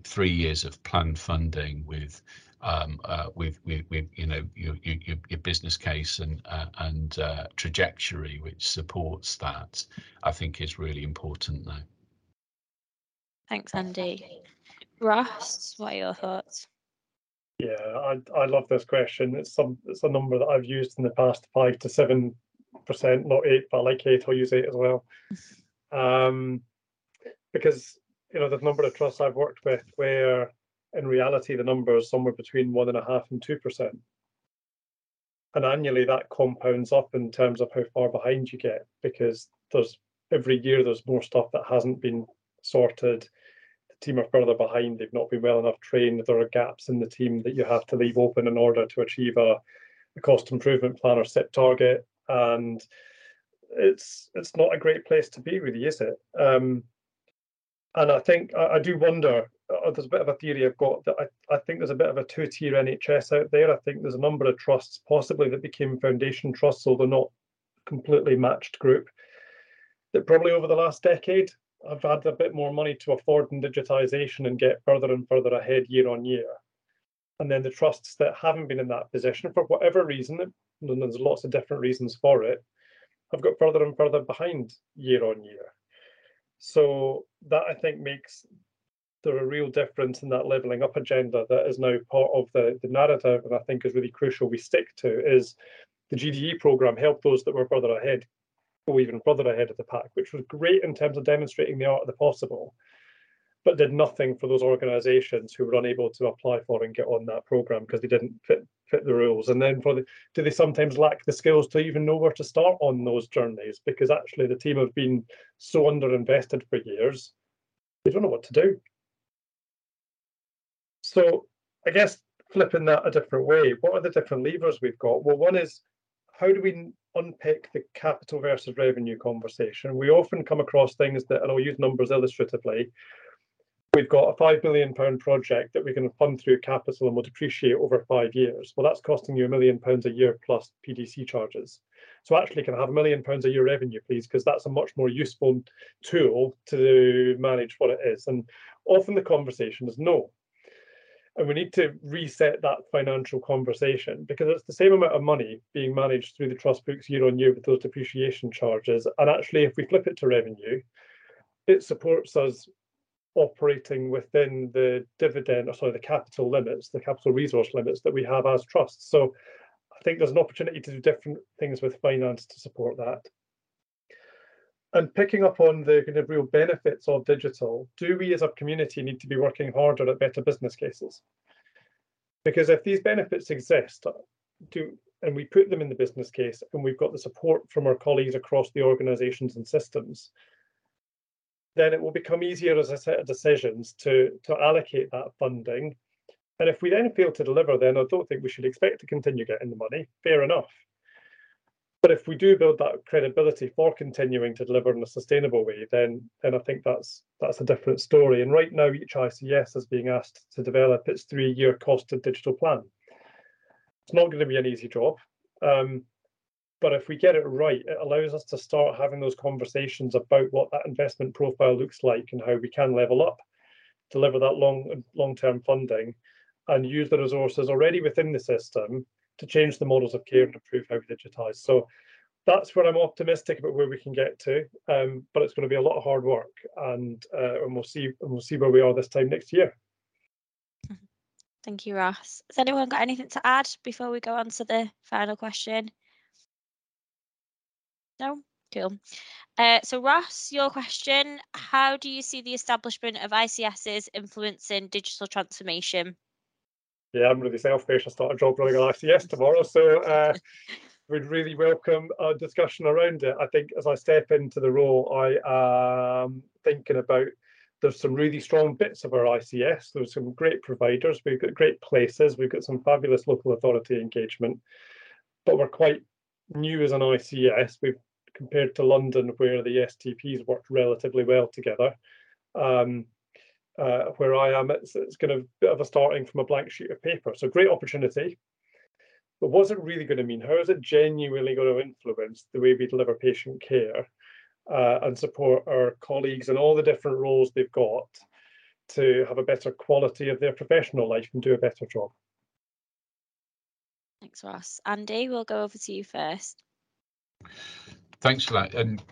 three years of planned funding with um, uh, with, with, with you know your, your, your business case and uh, and uh, trajectory which supports that, I think is really important now. Thanks, Andy. Ross, what are your thoughts? Yeah, I I love this question. It's some it's a number that I've used in the past, five to seven percent, not eight, but I like eight. I'll use eight as well. Um, because you know, the number of trusts I've worked with where in reality the number is somewhere between one and a half and two percent. And annually that compounds up in terms of how far behind you get because there's every year there's more stuff that hasn't been sorted. The team are further behind, they've not been well enough trained, there are gaps in the team that you have to leave open in order to achieve a, a cost improvement plan or set target. And it's it's not a great place to be, really, is it? Um, and I think I, I do wonder. Uh, there's a bit of a theory I've got that I, I think there's a bit of a two-tier NHS out there. I think there's a number of trusts possibly that became foundation trusts, although not completely matched group. That probably over the last decade have had a bit more money to afford in digitisation and get further and further ahead year on year. And then the trusts that haven't been in that position for whatever reason, and there's lots of different reasons for it, have got further and further behind year on year. So that I think makes there a real difference in that leveling up agenda that is now part of the, the narrative and I think is really crucial we stick to is the GDE program helped those that were further ahead go even further ahead of the pack, which was great in terms of demonstrating the art of the possible but did nothing for those organizations who were unable to apply for and get on that program because they didn't fit fit the rules. And then for the do they sometimes lack the skills to even know where to start on those journeys? Because actually the team have been so underinvested for years they don't know what to do. So i guess flipping that a different way what are the different levers we've got? Well one is how do we unpick the capital versus revenue conversation? We often come across things that and i'll use numbers illustratively we've got a five million pound project that we're going to fund through capital and will depreciate over five years. Well, that's costing you a million pounds a year plus PDC charges. So actually, can I have a million pounds a year revenue, please? Because that's a much more useful tool to manage what it is. And often the conversation is no. And we need to reset that financial conversation because it's the same amount of money being managed through the trust books year on year with those depreciation charges. And actually, if we flip it to revenue, it supports us operating within the dividend, or sorry, the capital limits, the capital resource limits that we have as trusts. So I think there's an opportunity to do different things with finance to support that. And picking up on the kind of real benefits of digital, do we as a community need to be working harder at better business cases? Because if these benefits exist, do and we put them in the business case and we've got the support from our colleagues across the organizations and systems, then it will become easier as a set of decisions to, to allocate that funding. And if we then fail to deliver, then I don't think we should expect to continue getting the money. Fair enough. But if we do build that credibility for continuing to deliver in a sustainable way, then then I think that's that's a different story. And right now, each ICS is being asked to develop its three-year costed digital plan. It's not going to be an easy job, um, but if we get it right, it allows us to start having those conversations about what that investment profile looks like and how we can level up, deliver that long long-term funding, and use the resources already within the system to change the models of care and improve how we digitize. So that's where I'm optimistic about where we can get to, um, but it's going to be a lot of hard work, and uh, and we'll see and we'll see where we are this time next year. Thank you, Ross. Has anyone got anything to add before we go on to the final question? No? Cool. Uh, so Ross, your question, how do you see the establishment of ICSs influencing digital transformation? yeah, I'm really selfish. I start a job running an ICS tomorrow, so uh, we'd really welcome a discussion around it. I think as I step into the role, I am thinking about there's some really strong bits of our ICS. There's some great providers. We've got great places. We've got some fabulous local authority engagement, but we're quite new as an ICS. We've compared to London, where the STPs worked relatively well together. Um, uh, where I am, it's, it's kind of a bit of a starting from a blank sheet of paper. So great opportunity. But what's it really going to mean? How is it genuinely going to influence the way we deliver patient care uh, and support our colleagues and all the different roles they've got to have a better quality of their professional life and do a better job? Thanks, Ross. Andy, we'll go over to you first. Thanks for that. And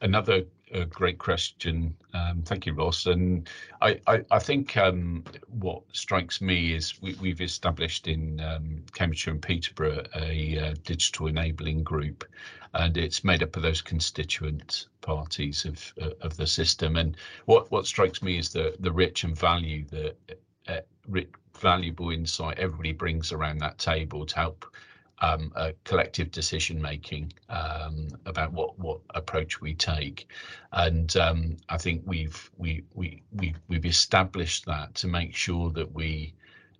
another a great question. Um, thank you, Ross. And I, I, I think um, what strikes me is we, have established in um, Cambridgeshire and Peterborough a uh, digital enabling group, and it's made up of those constituent parties of uh, of the system. And what what strikes me is the the rich and value that uh, rich, valuable insight everybody brings around that table to help um, a collective decision making um, about what what approach we take, and um, I think we've we we we we've established that to make sure that we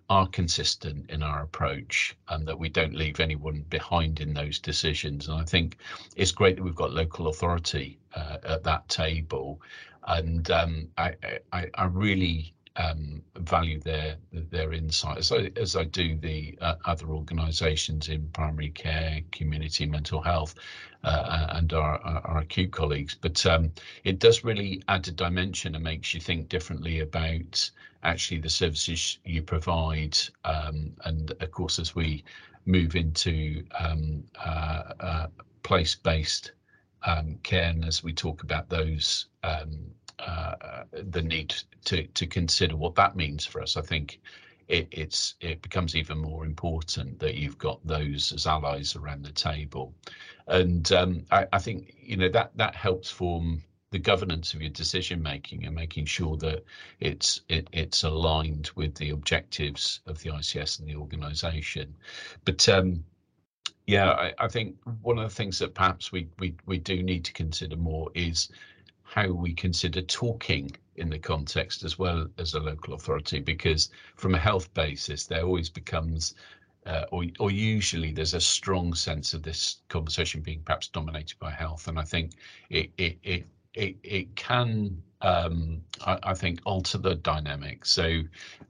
are consistent in our approach and that we don't leave anyone behind in those decisions. And I think it's great that we've got local authority uh, at that table, and um, I, I I really um, value their their insight as I, as I do the uh, other organisations in primary care, community mental health, uh, and our, our acute colleagues. But um, it does really add a dimension and makes you think differently about actually the services you provide. Um, and of course, as we move into um, uh, uh place-based um, care, and as we talk about those um, uh, the need to to consider what that means for us. I think it, it's it becomes even more important that you've got those as allies around the table, and um, I, I, think you know that that helps form the governance of your decision making and making sure that it's it, it's aligned with the objectives of the ICS and the organisation. But um, yeah, I, I, think one of the things that perhaps we, we we do need to consider more is how we consider talking in the context as well as a local authority because from a health basis there always becomes uh, or, or usually there's a strong sense of this conversation being perhaps dominated by health and i think it, it, it it it can um, I, I, think alter the dynamic. So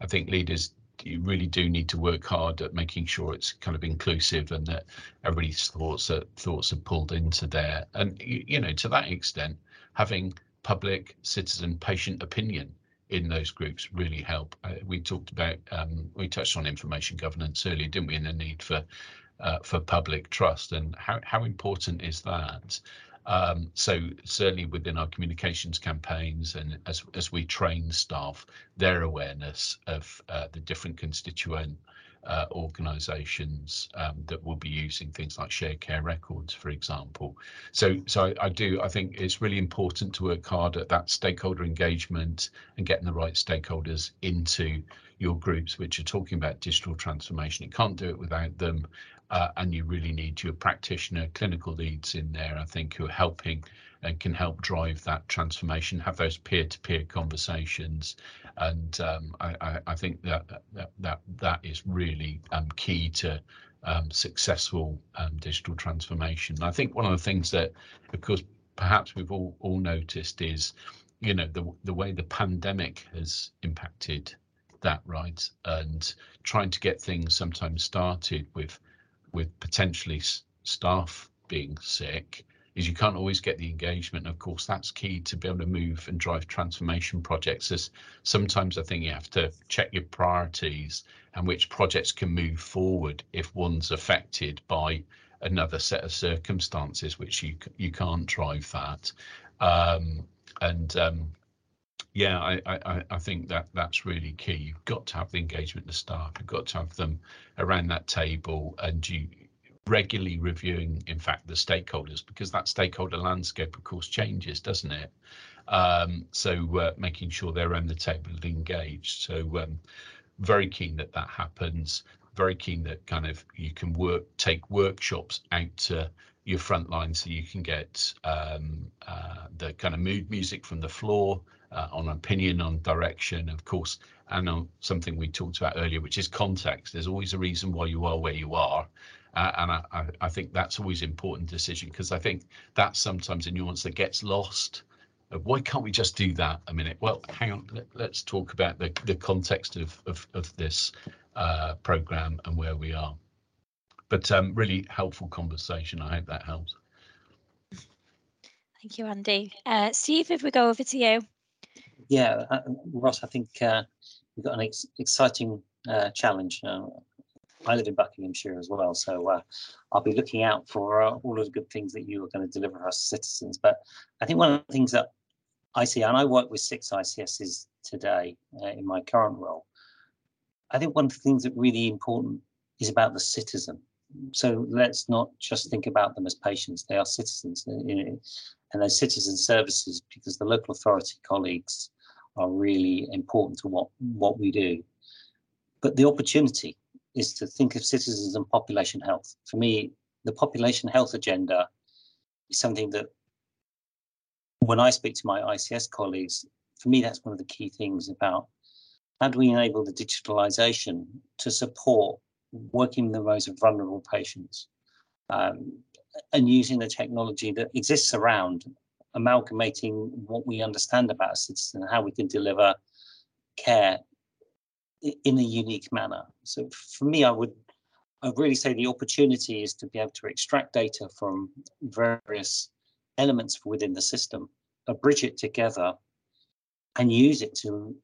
I think leaders you really do need to work hard at making sure it's kind of inclusive and that everybody's thoughts are thoughts are pulled into there. And you, you know, to that extent, having public citizen patient opinion in those groups really help. Uh, we talked about um, we touched on information governance earlier, didn't we? And the need for uh, for public trust and how how important is that? Um, so certainly within our communications campaigns and as, as we train staff, their awareness of uh, the different constituent uh, organisations um, that will be using things like shared care records, for example. So, so I, I, do. I think it's really important to work hard at that stakeholder engagement and getting the right stakeholders into your groups, which are talking about digital transformation. You can't do it without them, uh, and you really need your practitioner clinical leads in there i think who are helping and can help drive that transformation have those peer-to-peer conversations. And um, I, I, think that that that, that is really um, key to um, successful um, digital transformation. I think one of the things that of course perhaps we've all, all noticed is you know the the way the pandemic has impacted that right? And trying to get things sometimes started with with potentially staff being sick is you can't always get the engagement. Of course, that's key to be able to move and drive transformation projects. As sometimes I think you have to check your priorities and which projects can move forward if one's affected by another set of circumstances, which you you can't drive that. Um, and um, yeah, I, I, I think that that's really key. You've got to have the engagement of staff. You've got to have them around that table, and you regularly reviewing, in fact, the stakeholders because that stakeholder landscape, of course, changes, doesn't it? Um, so uh, making sure they're on the table and engaged. So um, very keen that that happens. Very keen that kind of you can work, take workshops out to your front line so you can get um, uh, the kind of mood music from the floor uh, on opinion, on direction, of course, and on something we talked about earlier, which is context. There's always a reason why you are where you are. Uh, and I, I, think that's always important decision because I think that's sometimes a nuance that gets lost. Why can't we just do that a minute? Well, hang on, let, us talk about the, the context of, of, of this uh, program and where we are. But um, really helpful conversation. I hope that helps. Thank you, Andy. Uh, Steve, if we go over to you yeah, uh, Ross, I think uh, we've got an ex exciting uh, challenge. Uh, I live in Buckinghamshire as well, so uh, I'll be looking out for uh, all of the good things that you are going to deliver us citizens. But I think one of the things that I see, and I work with six ICSs today in my current role, I think one of the things that really important is about the citizen. So let's not just think about them as patients; they are citizens, and those citizen services, because the local authority colleagues are really important to what, what we do. But the opportunity is to think of citizens and population health. For me, the population health agenda is something that when I speak to my ICS colleagues, for me, that's one of the key things about how do we enable the digitalization to support working with the rows of vulnerable patients um, and using the technology that exists around amalgamating what we understand about a citizen how we can deliver care in a unique manner. So for me, I would I really say the opportunity is to be able to extract data from various elements within the system, bridge it together, and use it to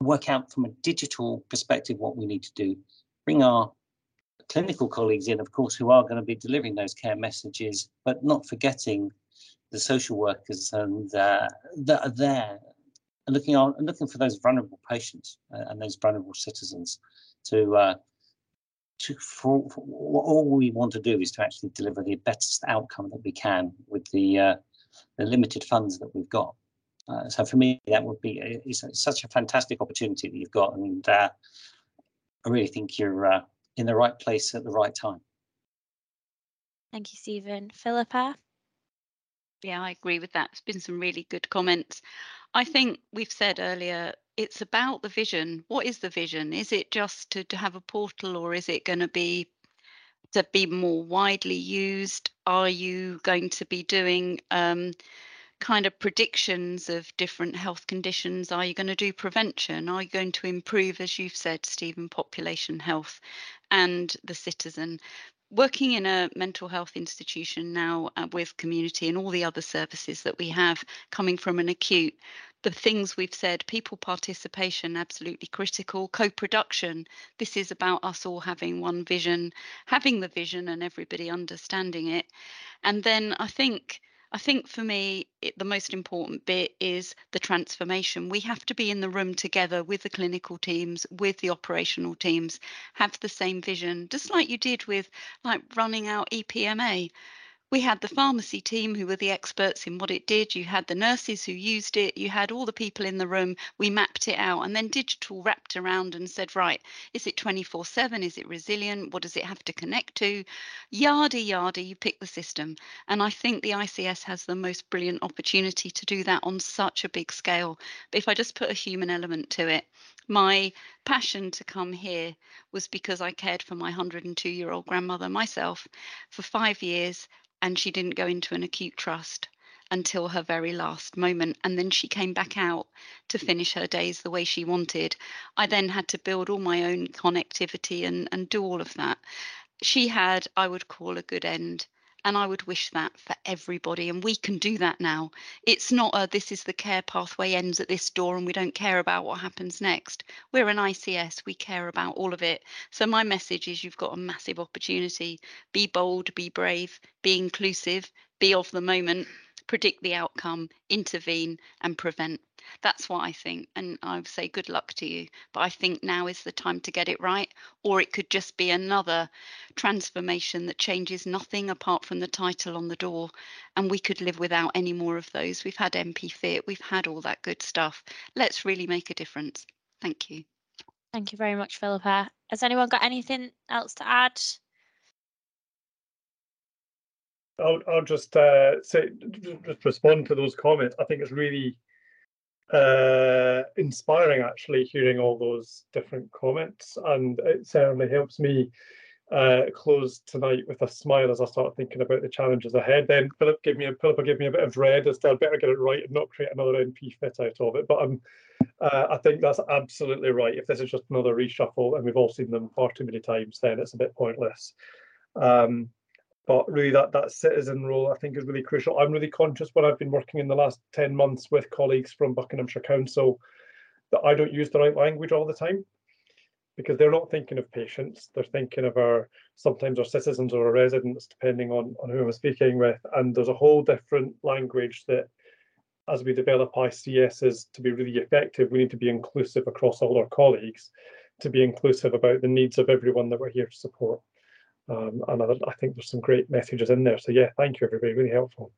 work out from a digital perspective what we need to do. Bring our clinical colleagues in, of course, who are going to be delivering those care messages, but not forgetting the social workers and uh, that are there looking on looking for those vulnerable patients uh, and those vulnerable citizens to uh, to for, for, all we want to do is to actually deliver the best outcome that we can with the uh, the limited funds that we've got. Uh, so for me, that would be it's, such a fantastic opportunity that you've got, and uh, I really think you're uh, in the right place at the right time. Thank you, Stephen. Philippa. Yeah, I agree with that. It's been some really good comments. I think we've said earlier it's about the vision. What is the vision? Is it just to, to have a portal or is it going to be to be more widely used? Are you going to be doing um, kind of predictions of different health conditions. Are you going to do prevention? Are you going to improve, as you've said, Stephen, population health and the citizen? Working in a mental health institution now uh, with community and all the other services that we have coming from an acute the things we've said people participation absolutely critical co-production. This is about us all having one vision having the vision and everybody understanding it. And then i think I think for me, it, the most important bit is the transformation. We have to be in the room together with the clinical teams, with the operational teams, have the same vision, just like you did with like running out EPMA we had the pharmacy team who were the experts in what it did. You had the nurses who used it. You had all the people in the room. We mapped it out and then digital wrapped around and said, right, is it 24 7? Is it resilient? What does it have to connect to? Yardy, yardy, you pick the system. And I think the ICS has the most brilliant opportunity to do that on such a big scale. But if I just put a human element to it, my passion to come here was because I cared for my 102 year old grandmother myself for five years and she didn't go into an acute trust until her very last moment. And then she came back out to mm. finish her days the way she wanted. I then had to build all my own connectivity and, and do all of that. She had, I would call, a good end. And I would wish that for everybody. And we can do that now. It's not a this is the care pathway ends at this door and we don't care about what happens next. We're an ICS, we care about all of it. So, my message is you've got a massive opportunity. Be bold, be brave, be inclusive, be of the moment, predict the outcome, intervene, and prevent. That's what I think. And I would say good luck to you. But I think now is the time to get it right. Or it could just be another transformation that changes nothing apart from the title on the door. And we could live without any more of those. We've had NPfIT, we've had all that good stuff. Let's really make a difference. Thank you. Thank you very much, Philippa. Has anyone got anything else to add? I'll, I'll just uh, say, just respond to those comments. I think it's really uh, inspiring actually hearing all those different comments, and it certainly helps me uh, close tonight with a smile as I start thinking about the challenges ahead. Then Philip gave me a Philip gave me a bit of dread as to I better get it right and not create another NPfIT out of it. But um, uh, I think that's absolutely right. If this is just another reshuffle and we've all seen them far too many times, then it's a bit pointless. Um, but really that that citizen role I think is really crucial. I'm really conscious when I've been working in the last 10 months with colleagues from Buckinghamshire Council that I don't use the right language all the time because they're not thinking of patients, they're thinking of our sometimes our citizens or our residents, depending on, on who I'm speaking with. And there's a whole different language that as we develop ICSs to be really effective, we need to be inclusive across all our colleagues, to be inclusive about the needs of everyone that we're here to support. Um, and I, I think there's some great messages in there. So yeah, thank you everybody, really helpful.